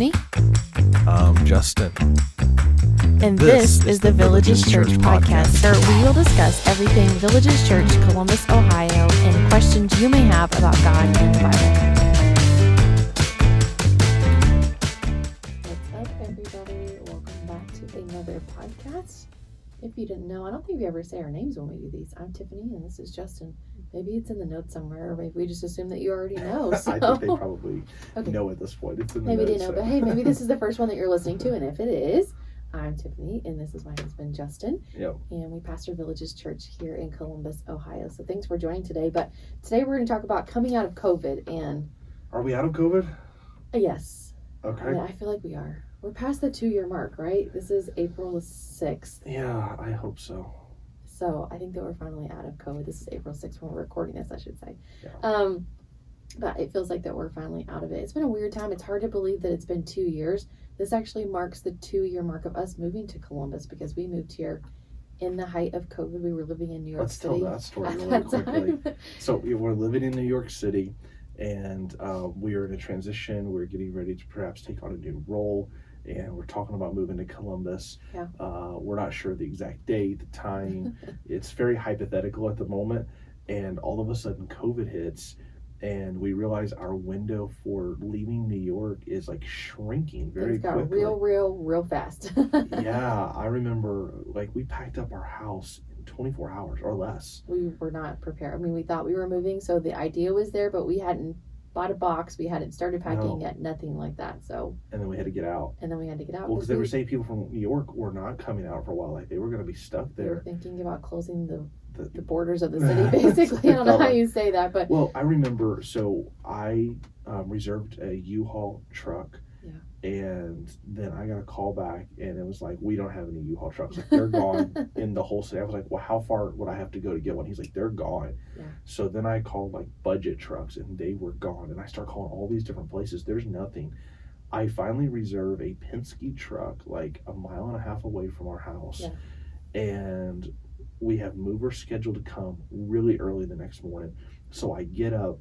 Tiffany. Um, Justin. And this, is the Villages Church, podcast, where we will discuss everything Villages Church, Columbus, Ohio, and questions you may have about God and the Bible. What's up, everybody? Welcome back to another podcast. If you didn't know, I don't think we ever say our names when we do these. I'm Tiffany, and this is Justin. Maybe it's in the notes somewhere, or maybe we just assume that you already know. So I think they probably Okay. know at this point. It's in the maybe they know, so- but hey, maybe this is the first one that you're listening to, and if it is, I'm Tiffany, and this is my husband Justin, Yep. and we pastor Villages Church here in Columbus, Ohio. So thanks for joining today. But today we're going to talk about coming out of COVID, and Are we out of COVID? yes, Okay. yeah, I feel like we are. We're past the two-year mark, right? This is April sixth. Yeah, I hope so. So I think that we're finally out of COVID. This is April 6th when we're recording this, I should say. Yeah. Um, but it feels like that we're finally out of it. It's been a weird time. It's hard to believe that it's been two years. This actually marks the two year mark of us moving to Columbus because we moved here in the height of COVID. We were living in New York Let's tell that story really quickly. time. So we we're living in New York City, and uh, we are in a transition. We're getting ready to perhaps take on a new role, and we're talking about moving to Columbus. Yeah. Uh, we're not sure the exact date, the time. it's very hypothetical at the moment, and all of a sudden, COVID hits. And we realize our window for leaving New York is like shrinking very Things got quickly. real, real, real fast. yeah, I remember like we packed up our house in 24 hours or less. we were not prepared. I mean, we thought we were moving, so the idea was there, but we hadn't bought a box. We hadn't started packing No. yet, nothing like that. So, And then we had to get out. and then we had to get out. Well, 'cause because they we- were saying people from New York were not coming out for a while. Like they were going to be stuck We were there. thinking about closing the, The- the borders of the city, basically. I don't know how you say that, but Well, I remember. So I um, reserved a U-Haul truck. And then I got a call back, and it was like, "We don't have any U-Haul trucks. Like they're gone in the whole city." I was like, "Well, how far would I have to go to get one?" He's like, "They're gone." Yeah. So then I called like budget trucks, and they were gone. And I start calling all these different places. There's nothing. I finally reserve a Penske truck like a mile and a half away from our house, Yeah. and we have movers scheduled to come really early the next morning. So I get up,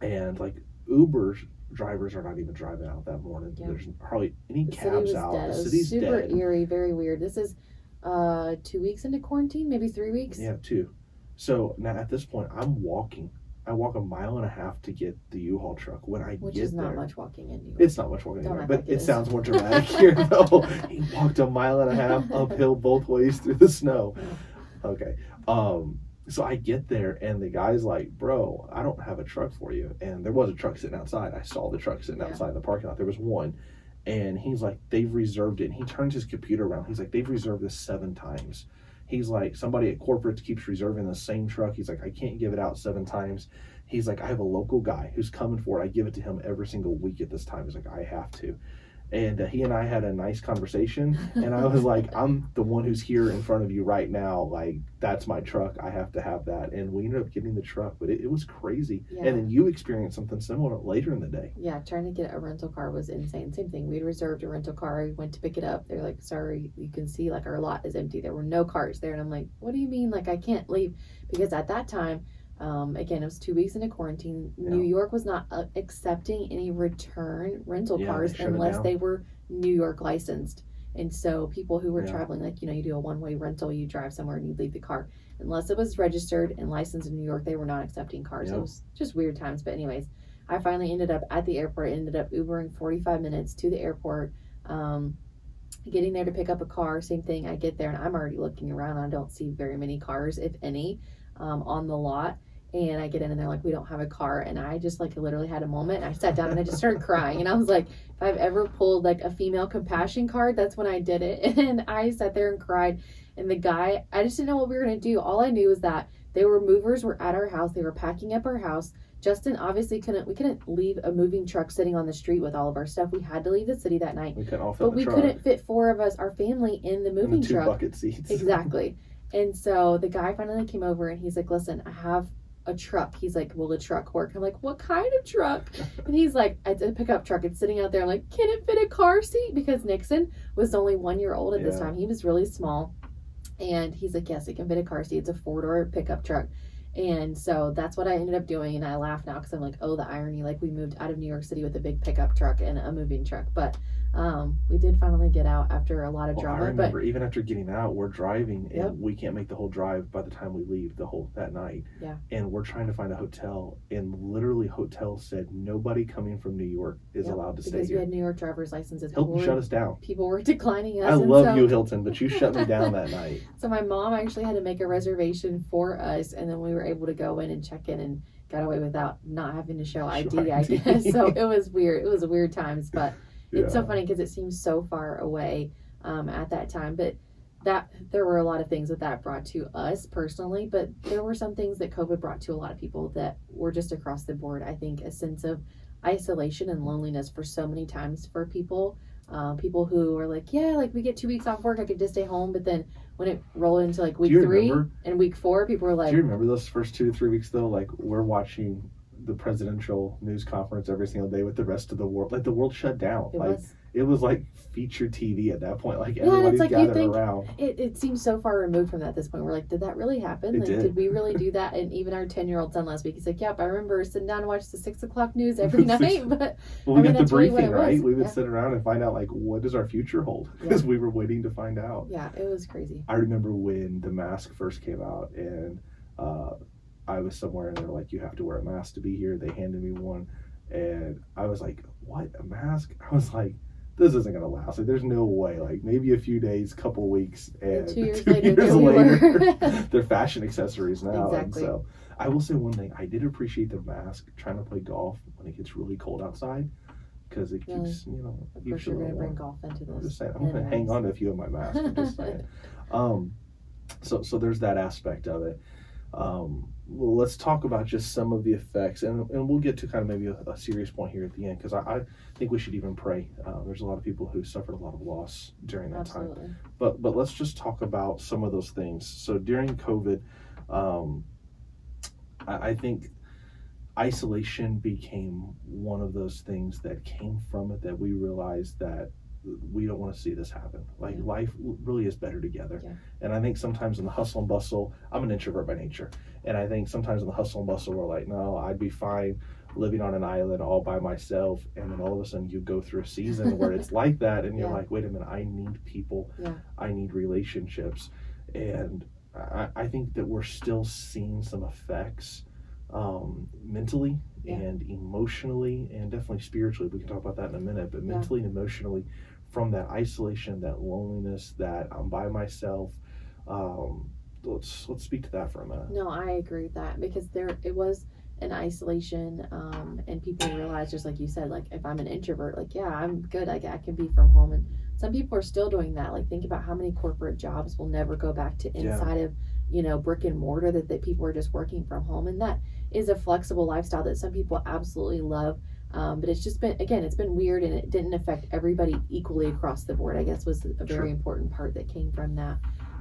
and like Uber drivers are not even driving out that morning. Yeah. There's hardly any the cabs out. dead. The city's super dead. eerie, very weird. This is uh two weeks into quarantine, maybe three weeks. Yeah, two. So now at this point, I'm walking. I walk a mile and a half to get the U-Haul truck. When I Which get is not there, much walking in New York. it's not much walking Don't anywhere, act but it, it sounds more dramatic here. Though he walked a mile and a half uphill both ways through the snow. Okay. Um. So I get there and the guy's like, "Bro, I don't have a truck for you." And there was a truck sitting outside. I saw the truck sitting Yeah. outside in the parking lot. There was one, and he's like, "They've reserved it." And he turns his computer around. He's like, "They've reserved this seven times." He's like, "Somebody at corporate keeps reserving the same truck." He's like, "I can't give it out seven times." He's like, "I have a local guy who's coming for it. I give it to him every single week at this time." He's like, "I have to." And uh, he and I had a nice conversation, and I was like, I'm the one who's here in front of you right now. Like, that's my truck. I have to have that. And we ended up getting the truck, but it, it was crazy. Yeah. And then you experienced something similar later in the day. Yeah, trying to get a rental car was insane. Same thing. We'd reserved a rental car. We went to pick it up. They're like, sorry, you can see like our lot is empty. There were no cars there. And I'm like, what do you mean? Like, I can't leave? Because at that time, um, again, it was two weeks into quarantine. New York was not uh, accepting any return rental Yeah, cars it unless they were New York licensed. And so people who were Yeah. traveling, like, you know, you do a one way rental, you drive somewhere and you leave the car. Unless it was registered and licensed in New York, they were not accepting cars. Yep. It was just weird times. But, anyways, I finally ended up at the airport, ended up Ubering 45 minutes to the airport. Um, getting there to pick up a car, same thing. I get there and I'm already looking around. I don't see very many cars, if any, um, on the lot. And I get in and they're like, we don't have a car. And I just like literally had a moment. I sat down and I just started crying. And I was like, if I've ever pulled like a female compassion card, that's when I did it. And I sat there and cried. And the guy, I just didn't know what we were going to do. All I knew was that they were movers were at our house. They were packing up our house. Justin obviously couldn't, we couldn't leave a moving truck sitting on the street with all of our stuff. We had to leave the city that night. We couldn't all fit But we truck. couldn't fit four of us, our family, in the in the moving two truck. bucket seats. Exactly. And so the guy finally came over and he's like, Listen, I have a truck. He's like, Will the truck work? I'm like, What kind of truck? And he's like, It's a pickup truck. It's sitting out there. I'm like, Can it fit a car seat? Because Nixon was only one year old at this time. He was really small. And he's like, Yes, it can fit a car seat. It's a four door pickup truck. And so that's what I ended up doing. And I laugh now because I'm like, oh, the irony. Like we moved out of New York City with a big pickup truck and a moving truck. But um, we did finally get out after a lot of Well, I remember But even after getting out, we're driving and Yep. we can't make the whole drive by the time we leave the whole that night. Yeah. And we're trying to find a hotel, and literally, hotel said nobody coming from New York is Yep, allowed to stay here. because we had New York driver's licenses. Hilton were, shut us down. people were declining us. I love so, you, Hilton, but you shut me down that night. So my mom actually had to make a reservation for us, and then we were able to go in and check in and got away without not having to show ID, Show I guess. So it was weird. It was weird times, but it's so funny because it seems so far away um, at that time. But that there were a lot of things that that brought to us personally, but there were some things that COVID brought to a lot of people that were just across the board. I think a sense of isolation and loneliness for so many times for people. Um, people who are like, yeah, like we get two weeks off work, I could just stay home. But then when it rolled into like week three remember- and week four, people were like, Do you remember those first two to three weeks though? Like we're watching the presidential news conference every single day with the rest of the world. Like the world shut down. it like was. it was like featured TV at that point. Like Yeah, everybody's like gathered around. It, it seems so far removed from that at this point. We're like, did that really happen? It like, did. we really do that? And even our 10 year old son last week, he's like, yep, I remember sitting down and watch the six o'clock news every night. But Well, I we mean, get the that's really briefing, right? We would Yeah. sit around and find out like what does our future hold because we were waiting to find out. yeah, it was crazy. I remember when the mask first came out and uh, I was somewhere and they're like, "You have to wear a mask to be here." They handed me one, and I was like, "What? A mask?" I was like, "This isn't gonna last. Like, there's no way. Like, maybe a few days, couple weeks, and two years two later, years later, they're fashion accessories now." Exactly. And so, I will say one thing: I did appreciate the mask trying to play golf when it gets really cold outside because it Really? keeps you know. Of keeps course, you you're going to little bring warm. golf into I'm this. just saying, I'm gonna hang on to a few of my masks. I'm just saying. Um, so so there's that aspect of it. Um, well, let's talk about just some of the effects, and and we'll get to kind of maybe a, a serious point here at the end because I, I think we should even pray. Uh, there's a lot of people who suffered a lot of loss during that time. But but let's just talk about some of those things. So during COVID, um, I, I think isolation became one of those things that came from it that we realized that we don't want to see this happen. Like Yeah. life really is better together. Yeah. And I think sometimes in the hustle and bustle, I'm an introvert by nature, and I think sometimes in the hustle and bustle, we're like, no, I'd be fine living on an island all by myself. And then all of a sudden, you go through a season where it's like that, and you're Yeah. like, wait a minute, I need people. Yeah. I need relationships, and I, I think that we're still seeing some effects um, mentally and emotionally, and definitely spiritually. We can talk about that in a minute, but mentally and emotionally, from that isolation, that loneliness, that I'm by myself. Um, let's let's speak to that for a minute. No, I agree with that because there it was an isolation, um, and people realize just like you said, like if I'm an introvert, like yeah, I'm good. Like I can be from home, and some people are still doing that. Like think about how many corporate jobs will never go back to Yeah. inside of you know brick and mortar that, that people are just working from home, and that is a flexible lifestyle that some people absolutely love. Um, but it's just been again, it's been weird, and it didn't affect everybody equally across the board. I guess was a very Sure. important part that came from that.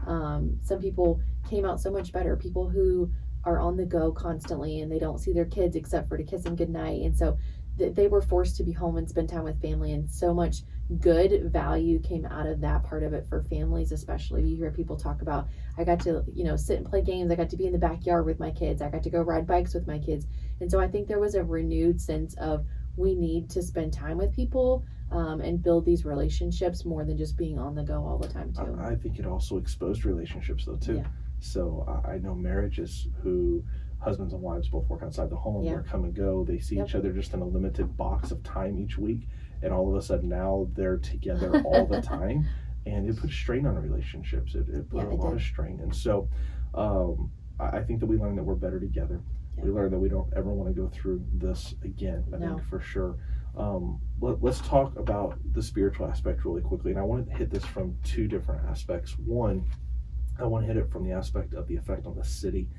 Um, some people came out so much better. People who are on the go constantly and they don't see their kids except for to kiss them goodnight. And so th- they were forced to be home and spend time with family. And so much good value came out of that part of it for families, especially. You hear people talk about, I got to, you know, sit and play games. I got to be in the backyard with my kids. I got to go ride bikes with my kids. And so I think there was a renewed sense of we need to spend time with people um, and build these relationships more than just being on the go all the time, too. I, I think it also exposed relationships though too. Yeah. So I, I know marriages who husbands and wives both work outside the home. Yeah. They come and go. They see Yep. each other just in a limited box of time each week, and all of a sudden now they're together all the time, and it put strain on relationships. It, it put Yeah, a it lot did. of strain, and so um, I, I think that we learned that we're better together. We Yeah. learned that we don't ever want to go through this again. I No. think for sure. Um, let, let's talk about the spiritual aspect really quickly. And I want to hit this from two different aspects. One, I want to hit it from the aspect of the effect on the city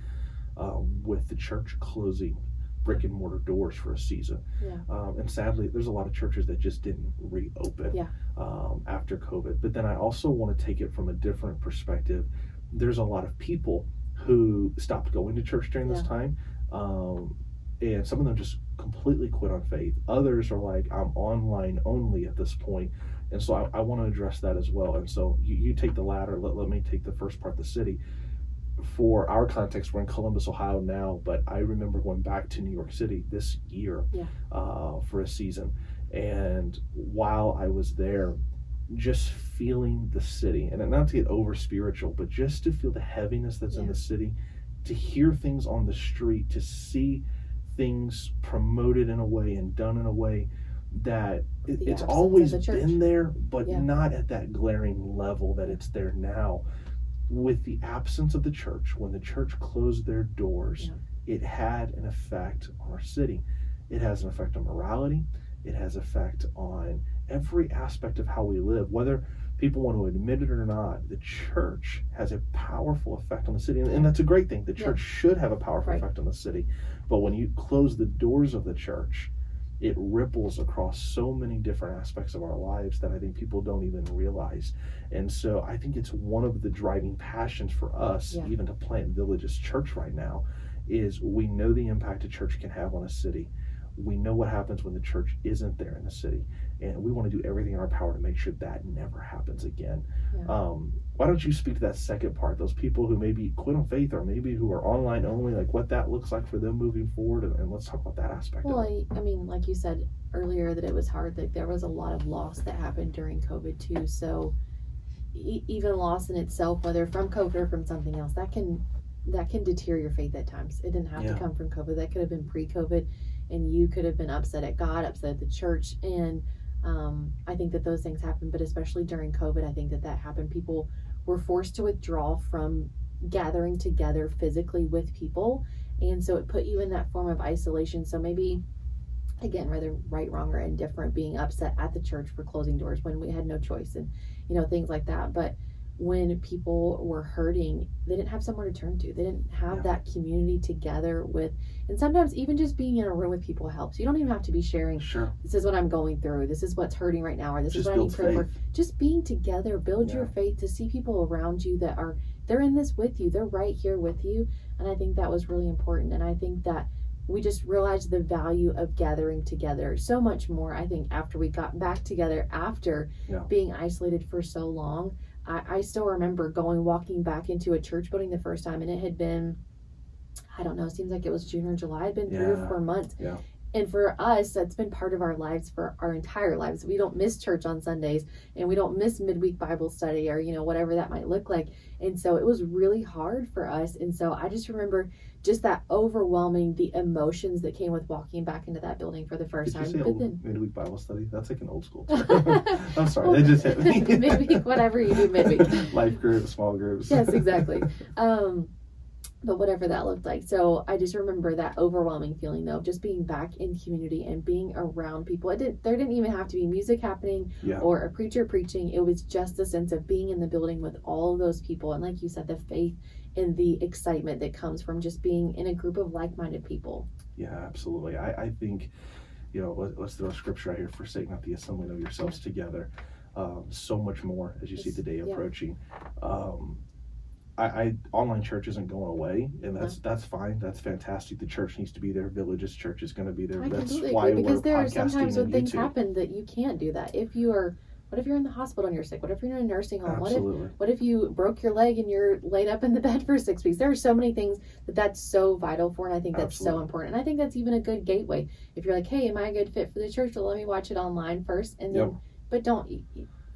uh, with the church closing brick and mortar doors for a season. Yeah. Um, and sadly, there's a lot of churches that just didn't reopen Yeah. um, after COVID. But then I also want to take it from a different perspective. There's a lot of people who stopped going to church during this Yeah. time. Um, and some of them just completely quit on faith. Others are like, I'm online only at this point. And so I, I want to address that as well. And so you, you take the latter, let, let me take the first part, the city. for our context, we're in Columbus, Ohio now, but I remember going back to New York City this year Yeah. uh, for a season. And while I was there, just feeling the city, and not to get over spiritual, but just to feel the heaviness that's in the city, to hear things on the street, to see things promoted in a way and done in a way that it, it's always been there, but Yeah. not at that glaring level that it's there now. With the absence of the church, when the church closed their doors, it had an effect on our city. It has an effect on morality. It has effect on every aspect of how we live, whether people want to admit it or not. The church has a powerful effect on the city, and, and that's a great thing. The Yeah. church should have a powerful Right. effect on the city, but when you close the doors of the church, it ripples across so many different aspects of our lives that I think people don't even realize. And so I think it's one of the driving passions for us, Yeah. even to plant Villages Church right now, is we know the impact a church can have on a city. We know what happens when the church isn't there in the city. And we want to do everything in our power to make sure that never happens again. Yeah. Um, why don't you speak to that second part? Those people who maybe quit on faith or maybe who are online only, like what that looks like for them moving forward. And, and let's talk about that aspect Well, of it. I, I mean, like you said earlier, that it was hard. that there was a lot of loss that happened during COVID too. So e- even loss in itself, whether from COVID or from something else, that can that can deter your faith at times. It didn't have Yeah. to come from COVID. That could have been pre-COVID, and you could have been upset at God, upset at the church, and um, I think that those things happen. But especially during COVID, I think that that happened. People were forced to withdraw from gathering together physically with people, and so it put you in that form of isolation. So maybe again, whether right, wrong, or indifferent, being upset at the church for closing doors when we had no choice and, you know, things like that. But when people were hurting, they didn't have somewhere to turn to. They didn't have Yeah. that community together with, and sometimes even just being in a room with people helps. You don't even have to be sharing, Sure. this is what I'm going through, this is what's hurting right now, or this Just is what I need prayer for. Just being together, build your faith to see people around you that are, they're in this with you, they're right here with you. And I think that was really important. And I think that we just realized the value of gathering together so much more i think after we got back together after Yeah. being isolated for so long I, I still remember going walking back into a church building the first time and it had been i don't know it seems like it was june or july it'd been three or Yeah. four months Yeah. And for us that's been part of our lives for our entire lives we don't miss church on sundays and we don't miss midweek bible study or you know whatever that might look like and so it was really hard for us and so i just remember just that overwhelming the emotions that came with walking back into that building for the first Did time but old then midweek Bible study? That's like an old school. I'm sorry, that just hit me. midweek whatever you do midweek Life groups, small groups. yes exactly um but whatever that looked like so i just remember that overwhelming feeling though just being back in community and being around people it didn't there didn't even have to be music happening yeah. or a preacher preaching it was just the sense of being in the building with all of those people and like you said the faith and the excitement that comes from just being in a group of like-minded people Yeah, absolutely. I, I think, you know, let, let's throw a scripture out here forsake not the assembling of yourselves together. Um, so much more as you see the day yeah. approaching. Um, I, I online church isn't going away, and that's mm-hmm. that's fine. That's fantastic. The church needs to be there. Villages Church is going to be there. i that's why agree because we're there are sometimes when things happen that you can't do that if you are what if you're in the hospital and you're sick what if you're in a nursing home what if Absolutely. What if you broke your leg and you're laid up in the bed for six weeks? There are so many things that that's so vital for, and I think that's so important. And I think that's even a good gateway. If you're like, hey, am I a good fit for the church? Well, let me watch it online first, and then, Yep. but don't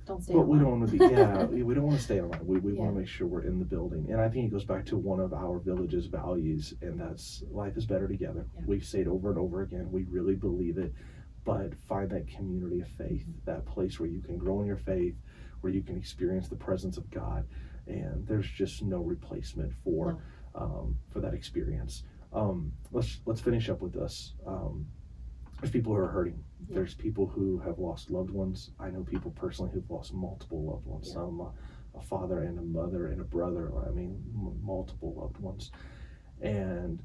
don't stay. But we don't want to be, yeah, we don't want to stay online. We, we want to make sure we're in the building. And I think it goes back to one of our village's values, and that's life is better together. Yeah. We've said over and over again, we really believe it. But find that community of faith, that place where you can grow in your faith, where you can experience the presence of God. And there's just no replacement for um, for that experience. Um, let's let's finish up with this. Um, there's people who are hurting. Yeah. There's people who have lost loved ones. I know people personally who've lost multiple loved ones. Yeah. Some uh, a father and a mother and a brother. I mean, m- multiple loved ones. And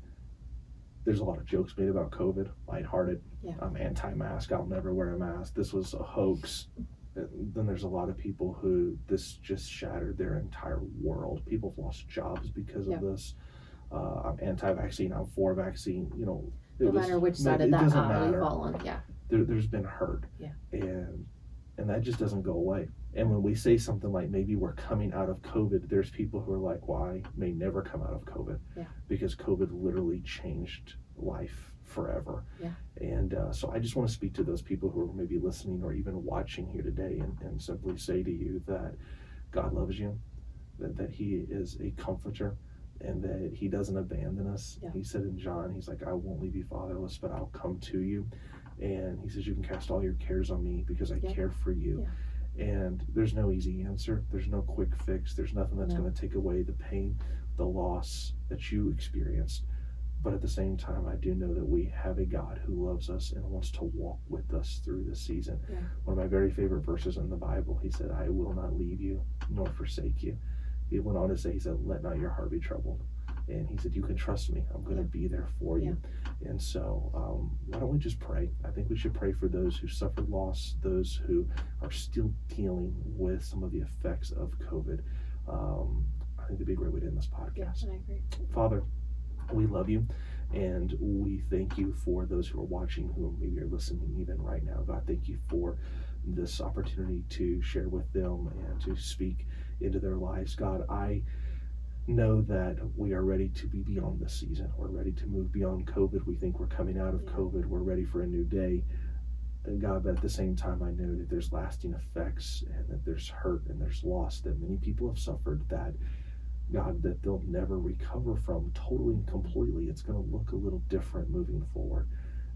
there's a lot of jokes made about COVID, lighthearted. Yeah. I'm anti-mask. I'll never wear a mask. This was a hoax. And Then there's a lot of people who this just shattered their entire world. People have lost jobs because Yeah. of this. Uh, I'm anti-vaccine. I'm for vaccine. You know, no matter which side it of that aisle you fall on, yeah, there, there's been hurt Yeah. and And that just doesn't go away. And when we say something like maybe we're coming out of COVID, there's people who are like, well, may never come out of COVID Yeah. because COVID literally changed life forever. Yeah. And uh, so I just want to speak to those people who are maybe listening or even watching here today and, and simply say to you that God loves you, that, that He is a comforter, and that He doesn't abandon us. Yeah. He said in John, He's like, I won't leave you fatherless, but I'll come to you. And He says, You can cast all your cares on me because I Yeah. care for you. And there's no easy answer, there's no quick fix, there's nothing that's No. going to take away the pain, the loss that you experienced. But at the same time, I do know that we have a God who loves us and wants to walk with us through this season. Yeah. One of my very favorite verses in the Bible, he said, I will not leave you nor forsake you. He went on to say, He said, Let not your heart be troubled. And he said, You can trust me. I'm going to be there for you. And so, um, why don't we just pray? I think we should pray for those who suffered loss, those who are still dealing with some of the effects of COVID. Um, I think that'd be a great way to end this podcast. I agree. Father, we love you and we thank you for those who are watching who maybe are listening even right now. God, thank you for this opportunity to share with them and to speak into their lives. God, I know that we are ready to be beyond this season. We're ready to move beyond COVID. We think we're coming out of COVID. We're ready for a new day. And God, but at the same time, I know that there's lasting effects and that there's hurt and there's loss that many people have suffered that God, that they'll never recover from totally and completely. It's going to look a little different moving forward.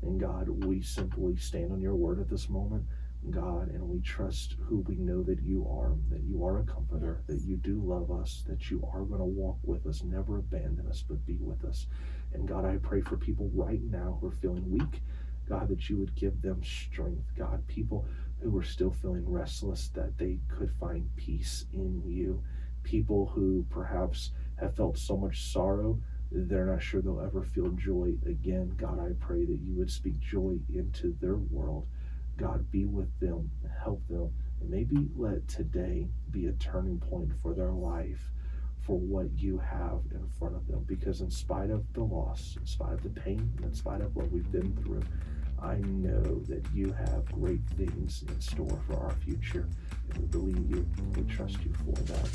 And God, we simply stand on your word at this moment, God, and we trust who we know that you are, that you are a comforter, Yes. that you do love us, that you are going to walk with us, never abandon us, but be with us. And God, I pray for people right now who are feeling weak, God, that you would give them strength, God, people who are still feeling restless, that they could find peace in you people who perhaps have felt so much sorrow they're not sure they'll ever feel joy again. God, I pray that you would speak joy into their world. God, be with them, help them, and maybe let today be a turning point for their life for what you have in front of them. Because, in spite of the loss, in spite of the pain, in spite of what we've been through, I know that you have great things in store for our future. And we believe you, we trust you for that.